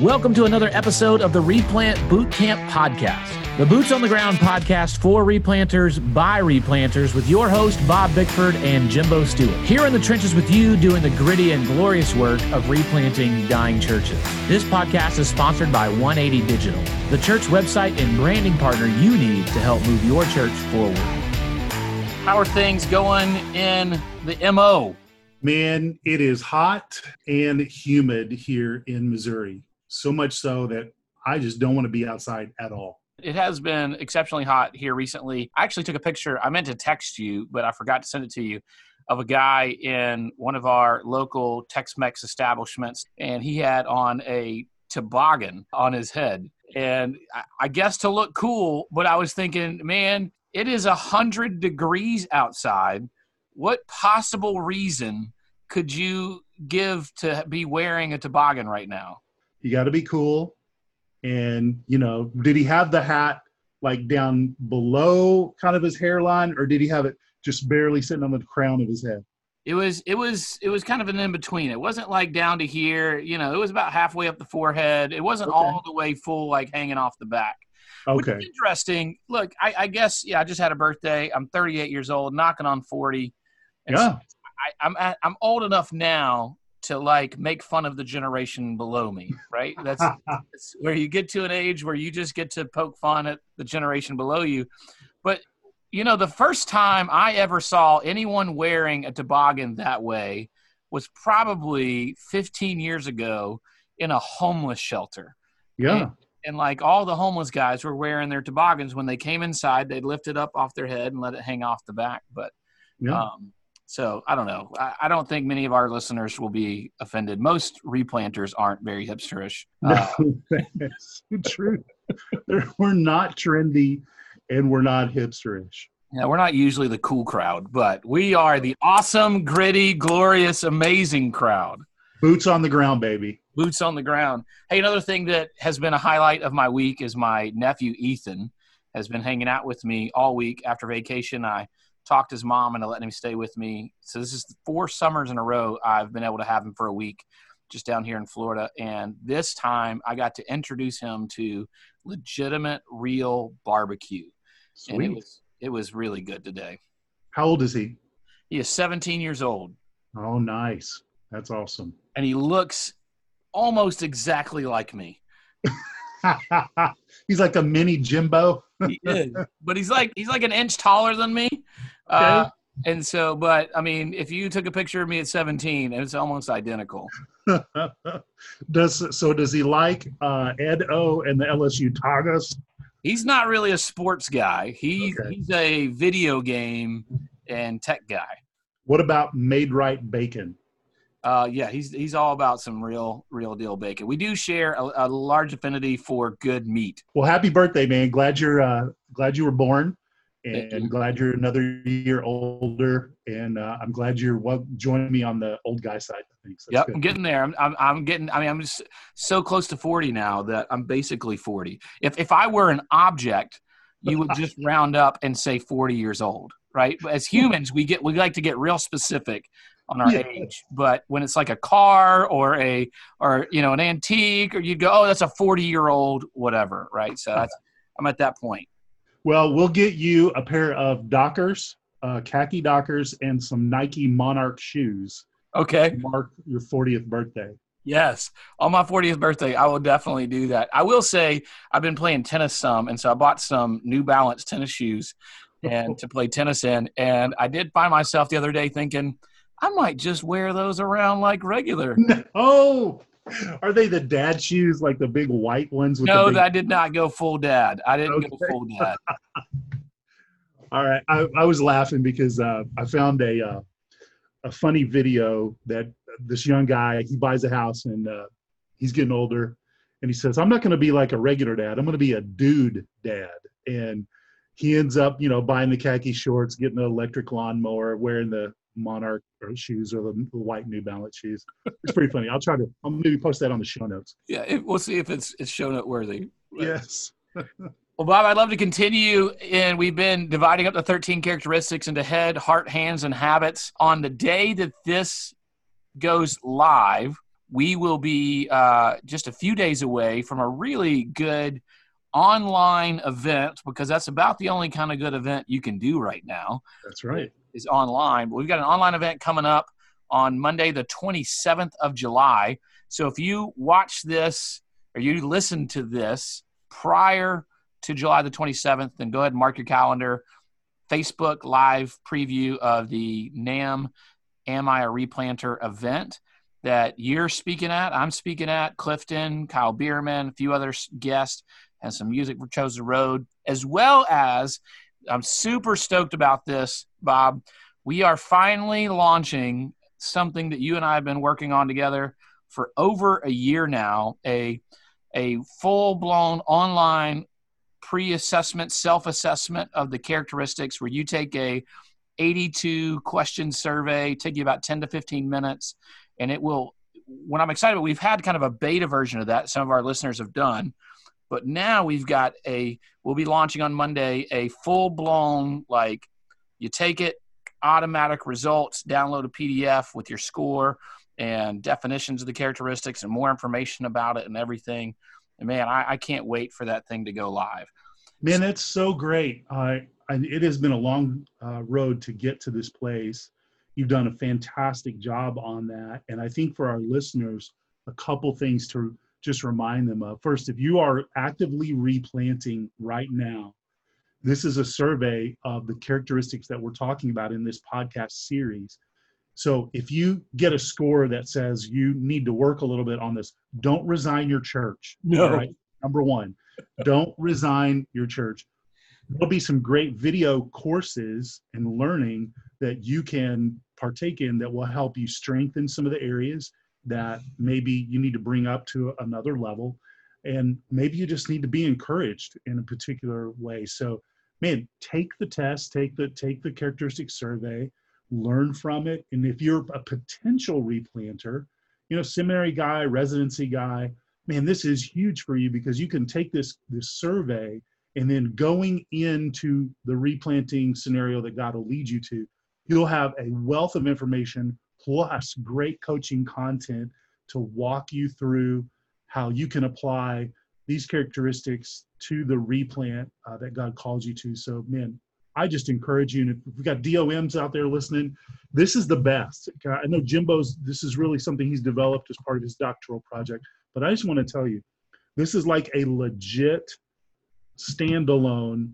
Welcome to another episode of the Replant Bootcamp Podcast, the Boots on the Ground podcast for replanters by replanters with your host, Bob Bickford and Jimbo Stewart. Here in the trenches with you doing the gritty and glorious work of replanting dying churches. This podcast is sponsored by 180 Digital, the church website and branding partner you need to help move your church forward. How are things going in the MO? Man, it is hot and humid here in Missouri so much so that I just don't want to be outside at all. It has been exceptionally hot here recently. I actually took a picture. I meant to text you, but I forgot to send it to you of a guy in one of our local Tex Mex establishments, and he had on a toboggan on his head. And I guess to look cool, but I was thinking, man, it is a hundred degrees outside. What possible reason could you give to be wearing a toboggan right now? You got to be cool. And, you know, did he have the hat like down below kind of his hairline or did he have it just barely sitting on the crown of his head? It was it was it was kind of an in between. It wasn't like down to here, you know, it was about halfway up the forehead. It wasn't okay. all the way full like hanging off the back. Okay. interesting. Look, I, I, guess yeah, I just had a birthday. I'm 38 years old, knocking on 40. yeah. So I, I'm I'm old enough now to like make fun of the generation below me, right? That's, that's, where you get to an age where you just get to poke fun at the generation below you. But you know, the first time I ever saw anyone wearing a toboggan that way was probably 15 years ago in a homeless shelter. Yeah. And, and like all the homeless guys were wearing their toboggans when they came inside, they'd lift it up off their head and let it hang off the back. But yeah. Um, so I don't know. I, I, don't think many of our listeners will be offended. Most replanters aren't very hipsterish. No, uh, that's true. we're not trendy and we're not hipsterish. Yeah, we're not usually the cool crowd, but we are the awesome, gritty, glorious, amazing crowd. Boots on the ground, baby. Boots on the ground. Hey, another thing that has been a highlight of my week is my nephew Ethan has been hanging out with me all week after vacation. I talked his mom into letting him stay with me. So this is four summers in a row I've been able to have him for a week just down here in Florida. And this time I got to introduce him to legitimate, real barbecue. Sweet. And it was it was really good today. How old is he? He is 17 years old. Oh, nice. That's awesome. And he looks almost exactly like me. he's like a mini Jimbo. he is, but he's like he's like an inch taller than me. Okay. Uh, and so, but I mean, if you took a picture of me at 17, it's almost identical. does so? Does he like uh, Ed O and the LSU Tigers? He's not really a sports guy. He okay. he's a video game and tech guy. What about made right bacon? Uh, yeah, he's he's all about some real real deal bacon. We do share a, a large affinity for good meat. Well, happy birthday, man! Glad you're uh, glad you were born and glad you're another year older. And uh, I'm glad you're well, joining me on the old guy side of things. yep, good. I'm getting there. I'm, I'm, I'm, getting. I mean, I'm just so close to 40 now that I'm basically 40. If if I were an object, you would just round up and say 40 years old, right? As humans, we get we like to get real specific on our yeah. age. But when it's like a car or a or you know an antique, or you'd go, oh, that's a 40 year old, whatever, right? So that's I'm at that point. Well, we'll get you a pair of Dockers, uh, khaki Dockers, and some Nike Monarch shoes. Okay. Mark your 40th birthday. Yes, on my 40th birthday, I will definitely do that. I will say I've been playing tennis some, and so I bought some New Balance tennis shoes and to play tennis in. And I did find myself the other day thinking, I might just wear those around like regular. Oh, are they the dad shoes, like the big white ones? no, big... I did not go full dad. I didn't okay. go full dad. All right, I, I was laughing because uh, I found a uh, a funny video that this young guy he buys a house and uh, he's getting older, and he says, "I'm not going to be like a regular dad. I'm going to be a dude dad." And he ends up, you know, buying the khaki shorts, getting the electric lawnmower, wearing the Monarch shoes or the, white New Balance shoes. It's pretty funny. I'll try to. I'll maybe post that on the show notes. Yeah, it, we'll see if it's it's show note worthy. Yes. well, Bob, I'd love to continue, and we've been dividing up the 13 characteristics into head, heart, hands, and habits. On the day that this goes live, we will be uh, just a few days away from a really good online event because that's about the only kind of good event you can do right now. That's right. Is online. But we've got an online event coming up on Monday, the 27th of July. So if you watch this or you listen to this prior to July the 27th, then go ahead and mark your calendar. Facebook live preview of the NAMB Am I a Replanter event that you're speaking at. I'm speaking at Clifton, Kyle Bueermann, a few other guests, and some music for Chosen Road, as well as I'm super stoked about this, Bob. We are finally launching something that you and I have been working on together for over a year now a a full blown online pre assessment, self assessment of the characteristics where you take a 82 question survey, take you about 10 to 15 minutes, and it will. When I'm excited, we've had kind of a beta version of that. Some of our listeners have done, but now we've got a. We'll be launching on Monday a full blown like you take it, automatic results, download a PDF with your score and definitions of the characteristics and more information about it and everything. And man, I, I can't wait for that thing to go live. Man, that's so great. Uh, it has been a long uh, road to get to this place. You've done a fantastic job on that. And I think for our listeners, a couple things to just remind them of. First, if you are actively replanting right now, this is a survey of the characteristics that we're talking about in this podcast series. So if you get a score that says you need to work a little bit on this, don't resign your church. No. Right? Number one, don't resign your church. There'll be some great video courses and learning that you can partake in that will help you strengthen some of the areas that maybe you need to bring up to another level. And maybe you just need to be encouraged in a particular way. So, man, take the test, take the take the characteristic survey learn from it. And if you're a potential replanter, you know, seminary guy, residency guy, man, this is huge for you because you can take this this survey and then going into the replanting scenario that God will lead you to, you'll have a wealth of information plus great coaching content to walk you through how you can apply these characteristics to the replant uh, that God calls you to. So, man, I just encourage you, and if we've got DOMs out there listening, this is the best. I know Jimbo's, this is really something he's developed as part of his doctoral project, but I just want to tell you, this is like a legit standalone,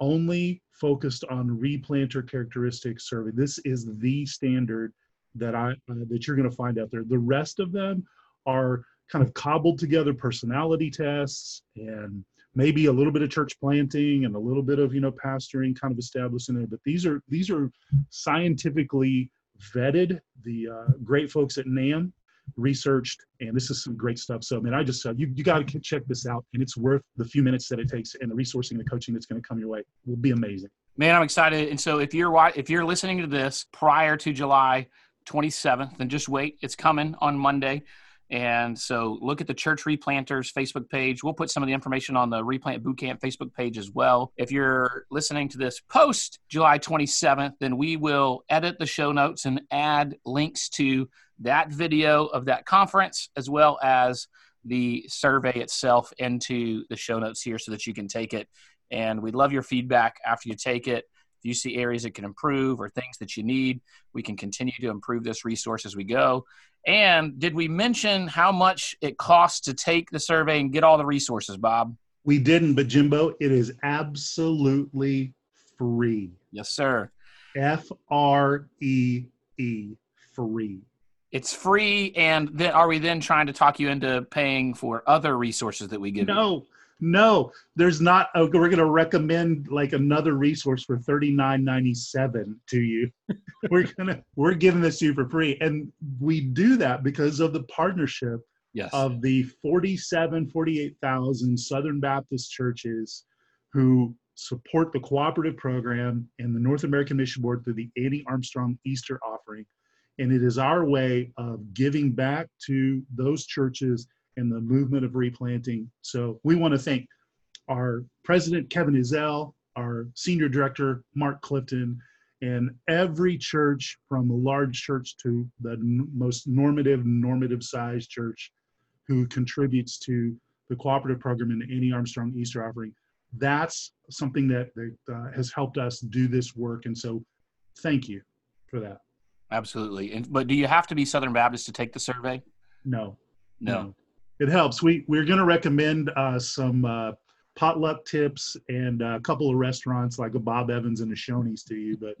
only focused on replanter characteristics survey. This is the standard that I uh, that you're going to find out there. The rest of them are kind of cobbled together personality tests and maybe a little bit of church planting and a little bit of you know pastoring kind of established in there. But these are these are scientifically vetted. The uh, great folks at NAMB researched and this is some great stuff. So i mean i just uh, you, you got to check this out and it's worth the few minutes that it takes and the resourcing and the coaching that's going to come your way will be amazing. Man i'm excited. And so if you're if you're listening to this prior to july 27th then just wait. It's coming on monday and so look at the Church Replanters Facebook page. We'll put some of the information on the Replant Bootcamp Facebook page as well. If you're listening to this post July 27th, then we will edit the show notes and add links to that video of that conference as well as the survey itself into the show notes here so that you can take it. And we'd love your feedback after you take it. If you see areas that can improve or things that you need, we can continue to improve this resource as we go. And did we mention how much it costs to take the survey and get all the resources, Bob? We didn't, but Jimbo, it is absolutely free. Yes, sir. F R E E, free. It's free, and then are we then trying to talk you into paying for other resources that we give? No, you? No. There's not. A, we're going to recommend like another resource for thirty nine ninety seven to you. we're gonna we're giving this to you for free and we do that because of the partnership yes. of the 47 48000 southern baptist churches who support the cooperative program and the north american mission board through the annie armstrong easter offering and it is our way of giving back to those churches and the movement of replanting so we want to thank our president kevin Ezell, our senior director mark clifton And every church, from the large church to the most normative, normative sized church who contributes to the cooperative program in the Annie Armstrong Easter offering, that's something that, that uh, has helped us do this work. And so thank you for that. Absolutely. And, but do you have to be Southern Baptist to take the survey? No. No. It helps. We, we're going to recommend uh, some uh, potluck tips and a couple of restaurants like a Bob Evans and a Shoney's to you. But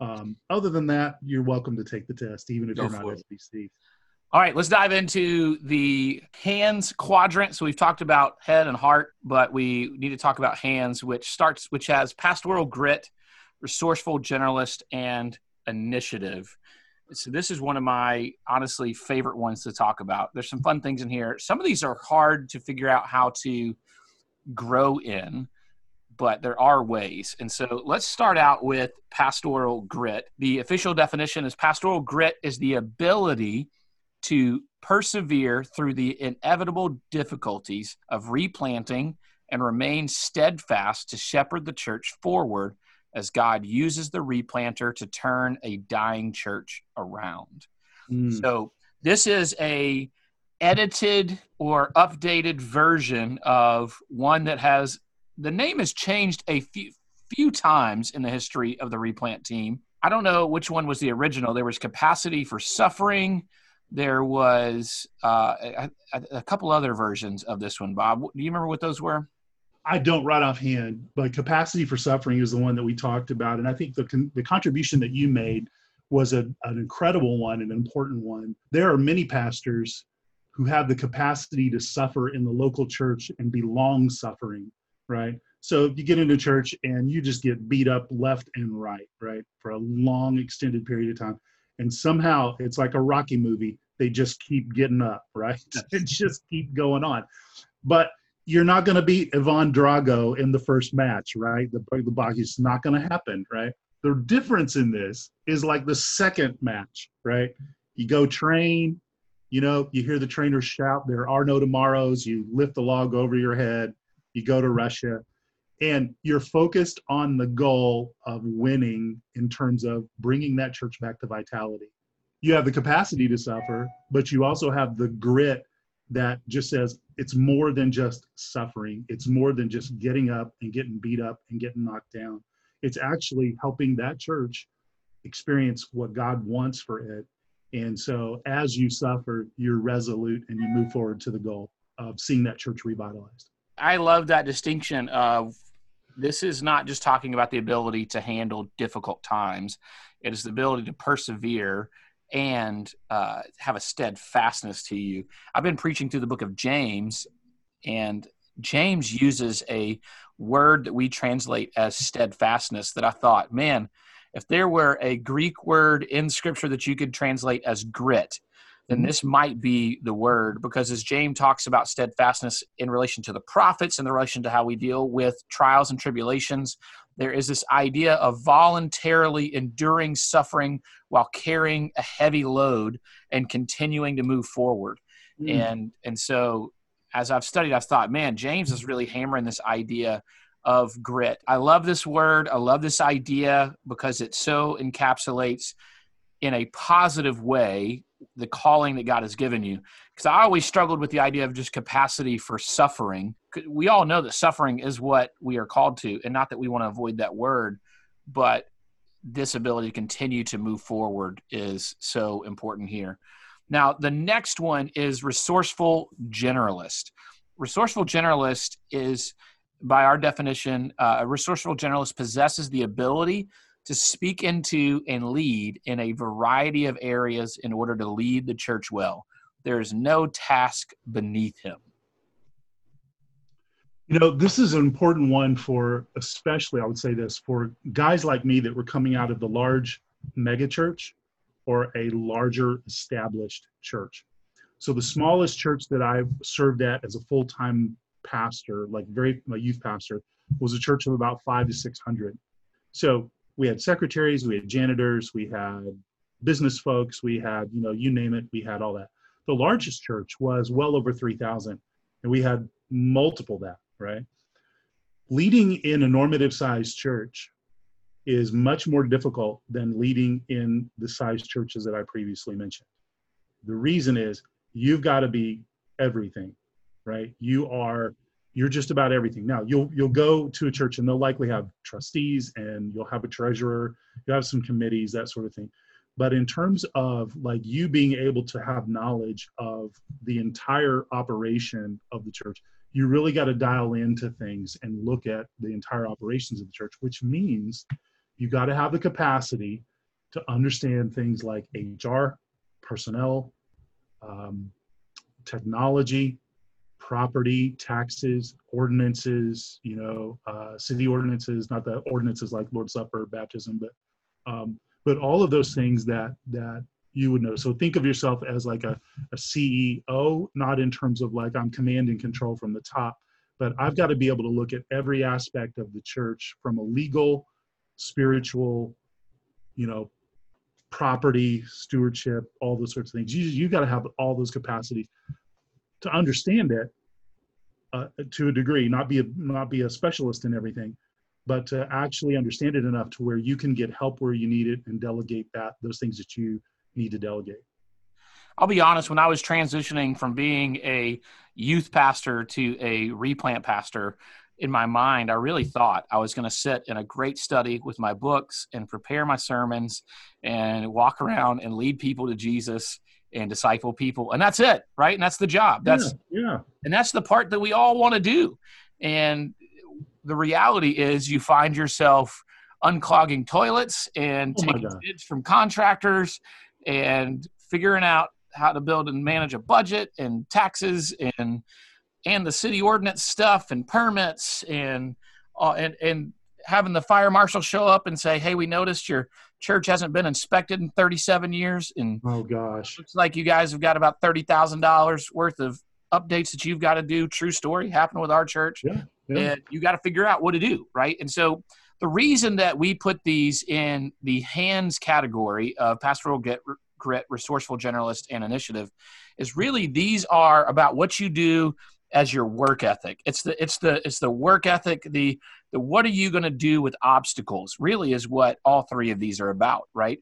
um, other than that, you're welcome to take the test, even if Go you're not for it. SBC. All right, let's dive into the hands quadrant. So we've talked about head and heart, but we need to talk about hands, which starts, which has pastoral grit, resourceful generalist, and initiative. So this is one of my honestly favorite ones to talk about. There's some fun things in here. Some of these are hard to figure out how to grow in, but there are ways. And so let's start out with pastoral grit. The official definition is pastoral grit is the ability to persevere through the inevitable difficulties of replanting and remain steadfast to shepherd the church forward as God uses the replanter to turn a dying church around. Mm. So this is a edited or updated version of one that has the name has changed a few few times in the history of the replant team. I don't know which one was the original. There was capacity for suffering. There was uh, a, a couple other versions of this one. Bob, do you remember what those were? I don't right offhand, but capacity for suffering is the one that we talked about, and I think the con- the contribution that you made was a, an incredible one, an important one. There are many pastors who have the capacity to suffer in the local church and be long suffering, right? So you get into church and you just get beat up left and right, right, for a long extended period of time, and somehow it's like a Rocky movie. They just keep getting up, right? Just keep going on, but you're not going to beat Ivan Drago in the first match, right? The the box is not going to happen, right? The difference in this is like the second match, right? You go train, you know, you hear the trainers shout, "There are no tomorrows." You lift the log over your head. You go to Russia, and you're focused on the goal of winning in terms of bringing that church back to vitality. You have the capacity to suffer, but you also have the grit that just says it's more than just suffering. It's more than just getting up and getting beat up and getting knocked down. It's actually helping that church experience what God wants for it. And so as you suffer, you're resolute and you move forward to the goal of seeing that church revitalized. I love that distinction of this is not just talking about the ability to handle difficult times, it is the ability to persevere and uh, have a steadfastness to you. I've been preaching through the book of James, and James uses a word that we translate as steadfastness that I thought, man, if there were a Greek word in scripture that you could translate as grit, then this might be the word because as James talks about steadfastness in relation to the prophets and the relation to how we deal with trials and tribulations, there is this idea of voluntarily enduring suffering while carrying a heavy load and continuing to move forward. Mm. And and so as I've studied, I've thought, man, James is really hammering this idea of grit. I love this word. I love this idea because it so encapsulates in a positive way the calling that God has given you. Because I always struggled with the idea of just capacity for suffering. We all know that suffering is what we are called to, and not that we want to avoid that word, but this ability to continue to move forward is so important here. Now, the next one is resourceful generalist. Resourceful generalist is, by our definition, uh, a resourceful generalist possesses the ability to speak into and lead in a variety of areas in order to lead the church well. There is no task beneath him. You know, this is an important one for, especially, I would say this, for guys like me that were coming out of the large megachurch or a larger established church. So the smallest church that I've served at as a full time pastor, like very a youth pastor, was a church of about five to six hundred. So we had secretaries, we had janitors, we had business folks, we had you know you name it, we had all that. The largest church was well over three thousand, and we had multiple that right. Leading in a normative sized church is much more difficult than leading in the size churches that I previously mentioned. The reason is you've got to be everything, right? You are you're just about everything. Now you'll you'll go to a church and they'll likely have trustees and you'll have a treasurer, you have some committees, that sort of thing. But in terms of like you being able to have knowledge of the entire operation of the church, you really got to dial into things and look at the entire operations of the church, which means you got to have the capacity to understand things like HR, personnel, um, technology, property, taxes, ordinances, you know, uh, city ordinances, not the ordinances like Lord's Supper, baptism, but um, but all of those things that that you would know. So think of yourself as like a, a CEO, not in terms of like I'm command and control from the top, but I've got to be able to look at every aspect of the church from a legal, spiritual, you know, property, stewardship, all those sorts of things. You you got to have all those capacities to understand it uh, to a degree, not be a not be a specialist in everything, but to actually understand it enough to where you can get help where you need it and delegate that those things that you need to delegate. I'll be honest, when I was transitioning from being a youth pastor to a replant pastor, in my mind, I really thought I was going to sit in a great study with my books and prepare my sermons and walk around and lead people to Jesus and disciple people. And that's it, right? And that's the job. That's yeah, yeah. and that's the part that we all want to do. And the reality is you find yourself unclogging toilets and Oh taking bids from contractors and figuring out how to build and manage a budget and taxes and and the city ordinance stuff and permits and uh, and and having the fire marshal show up and say, "Hey, we noticed your church hasn't been inspected in 37 years, and Oh gosh. looks like you guys have got about thirty thousand dollars worth of updates that you've got to do." True story happened with our church Yeah. yeah. and you got to figure out what to do, right? And so the reason that we put these in the hands category of pastoral grit, grit resourceful generalist and initiative is really these are about what you do as your work ethic. It's the it's the it's the work ethic the the what are you going to do with obstacles really is what all three of these are about right?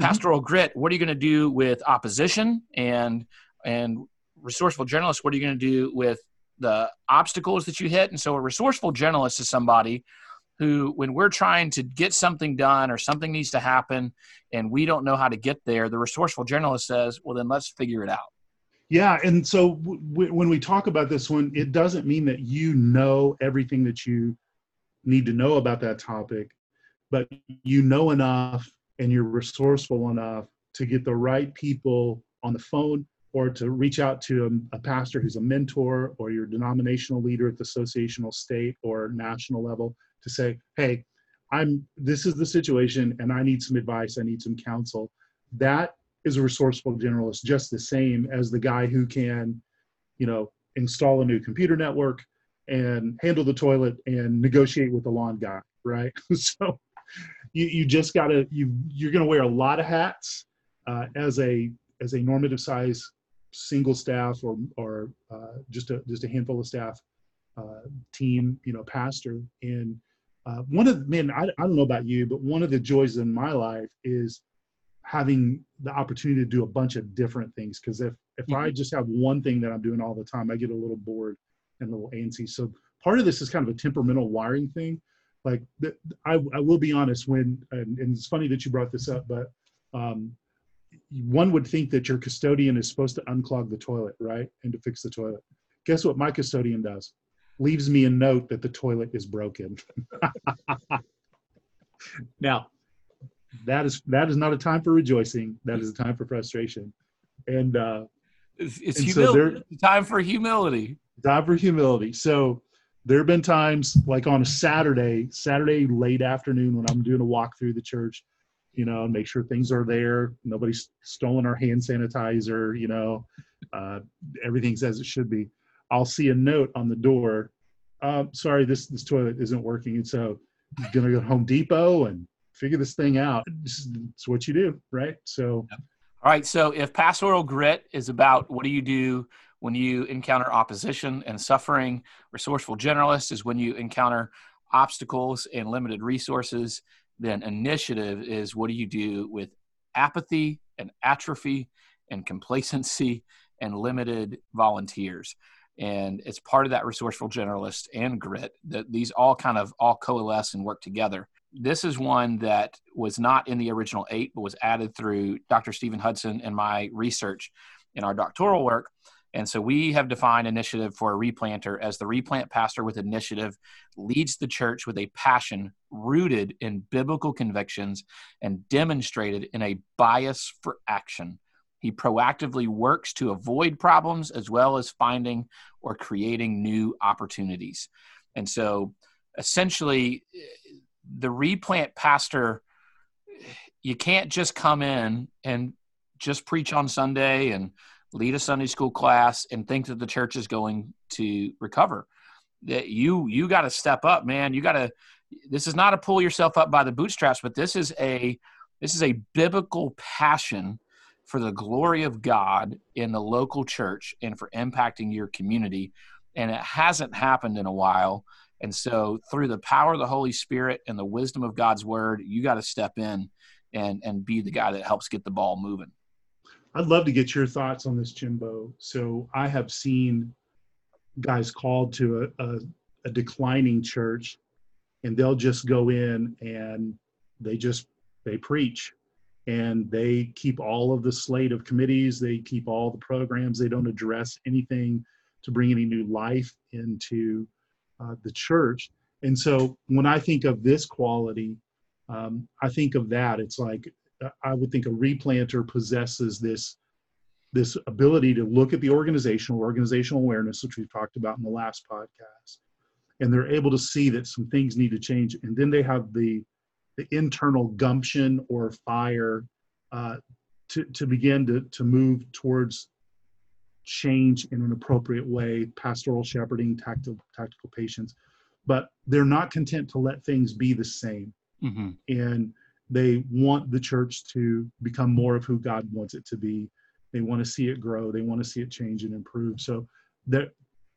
Mhm. pastoral grit what are you going to do with opposition? And and resourceful generalist what are you going to do with the obstacles that you hit? And so a resourceful generalist is somebody who when we're trying to get something done or something needs to happen and we don't know how to get there the resourceful generalist says well then let's figure it out Yeah, and so w- when we talk about this one, it doesn't mean that you know everything that you need to know about that topic, but you know enough and you're resourceful enough to get the right people on the phone or to reach out to a, a pastor who's a mentor or your denominational leader at the associational state or national level to say, "Hey, I'm this is the situation and I need some advice, I need some counsel." That is a resourceful generalist just the same as the guy who can, you know, install a new computer network and handle the toilet and negotiate with the lawn guy, right? so you, you just gotta you you're gonna wear a lot of hats uh, as a as a normative size single staff or or uh, just a just a handful of staff uh, team, you know, pastor. And uh, one of man, I, I don't know about you, but one of the joys in my life is having the opportunity to do a bunch of different things. Because if if i just have one thing that i'm doing all the time i get a little bored and a little antsy. So part of this is kind of a temperamental wiring thing. Like the, I, I will be honest when and, and it's funny that you brought this up but um, one would think that your custodian is supposed to unclog the toilet right? And to fix the toilet. Guess what my custodian does? Leaves me a note that the toilet is broken. Now that is that is not a time for rejoicing. That is a time for frustration. And uh it's, it's And so humility. it's time for humility. Time for humility. So there have been times like on a saturday saturday late afternoon when i'm doing a walk through the church you know make sure things are there. Nobody's stolen our hand sanitizer you know uh, everything's as it should be. I'll see a note on the door uh, sorry this this toilet isn't working. And so I'm gonna go to home depot and figure this thing out. It's, what you do right? So All right. So if pastoral grit is about what do you do when you encounter opposition and suffering, resourceful generalist is when you encounter obstacles and limited resources, then initiative is what do you do with apathy and atrophy and complacency and limited volunteers. And it's part of that resourceful generalist and grit that these all kind of all coalesce and work together this is one that was not in the original eight but was added through dr stephen hudson and my research in our doctoral work and so we have defined initiative for a replanter as the replant pastor with initiative leads the church with a passion rooted in biblical convictions and demonstrated in a bias for action he proactively works to avoid problems as well as finding or creating new opportunities. And so essentially, the replant pastor, you can't just come in and just preach on Sunday and lead a Sunday school class and think that the church is going to recover. That you you got to step up, man. You got to. This is not a pull yourself up by the bootstraps, but this is a this is a biblical passion for the glory of God in the local church and for impacting your community. And it hasn't happened in a while. And so, through the power of the Holy Spirit and the wisdom of God's word, you got to step in and, and be the guy that helps get the ball moving. I'd love to get your thoughts on this, Jimbo. So, I have seen guys called to a, a, a declining church, and they'll just go in and they just they preach and they keep all of the slate of committees they keep all the programs they don't address anything to bring any new life into uh, the church. And so when i think of this quality um, i think of that. It's like uh, i would think a replanter possesses this this ability to look at the organizational organizational awareness which we've talked about in the last podcast and they're able to see that some things need to change. And then they have the the internal gumption or fire uh, to, to begin to, to move towards change in an appropriate way, pastoral shepherding, tactical, tactical patience. But they're not content to let things be the same. Mm-hmm. And they want the church to become more of who God wants it to be. They want to see it grow. They want to see it change and improve. So they're,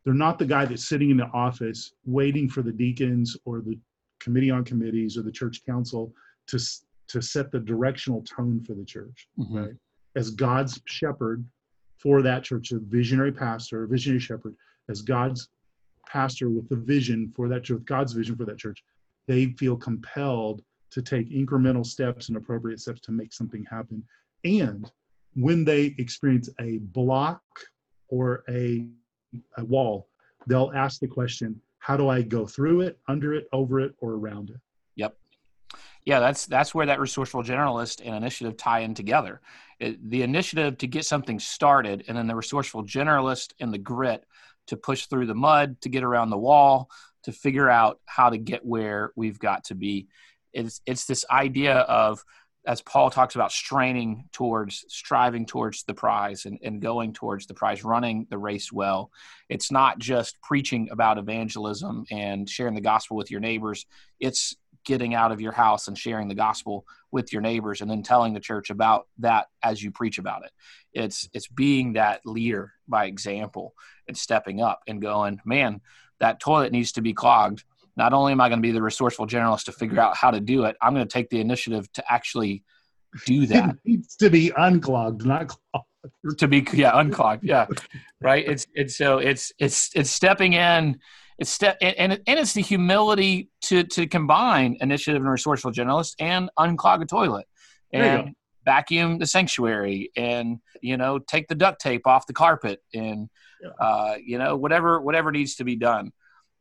they're not the guy that's sitting in the office waiting for the deacons or the committee on committees or the church council to to set the directional tone for the church mm-hmm. right as god's shepherd for that church a visionary pastor a visionary shepherd as god's pastor with the vision for that church god's vision for that church they feel compelled to take incremental steps and appropriate steps to make something happen and when they experience a block or a, a wall they'll ask the question how do I go through it, under it, over it, or around it? Yep. Yeah, that's that's where that resourceful generalist and initiative tie in together. It, the initiative to get something started, and then the resourceful generalist and the grit to push through the mud, to get around the wall, to figure out how to get where we've got to be. It's it's this idea of as Paul talks about straining towards, striving towards the prize and, and going towards the prize, running the race well. It's not just preaching about evangelism and sharing the gospel with your neighbors. It's getting out of your house and sharing the gospel with your neighbors and then telling the church about that as you preach about it. It's it's being that leader by example and stepping up and going, man, that toilet needs to be clogged not only am I going to be the resourceful generalist to figure out how to do it, I'm going to take the initiative to actually do that. It needs to be unclogged, not clogged. To be yeah, unclogged. Yeah, right. It's it's so it's it's it's stepping in. It's step and and it's the humility to to combine initiative and resourceful generalist and unclog a toilet and vacuum the sanctuary and you know take the duct tape off the carpet and uh, you know whatever whatever needs to be done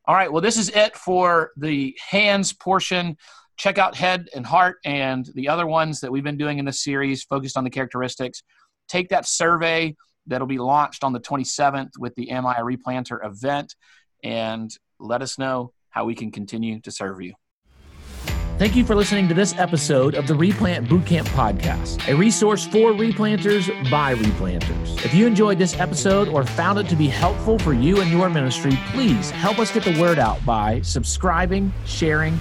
all right. Well, this is it for the hands portion. Check out head and heart and the other ones that we've been doing in this series focused on the characteristics. Take that survey that'll be launched on the 27th with the MI Replanter event and let us know how we can continue to serve you. Thank you for listening to this episode of the Replant Bootcamp Podcast, a resource for replanters by replanters. If you enjoyed this episode or found it to be helpful for you and your ministry, please help us get the word out by subscribing, sharing,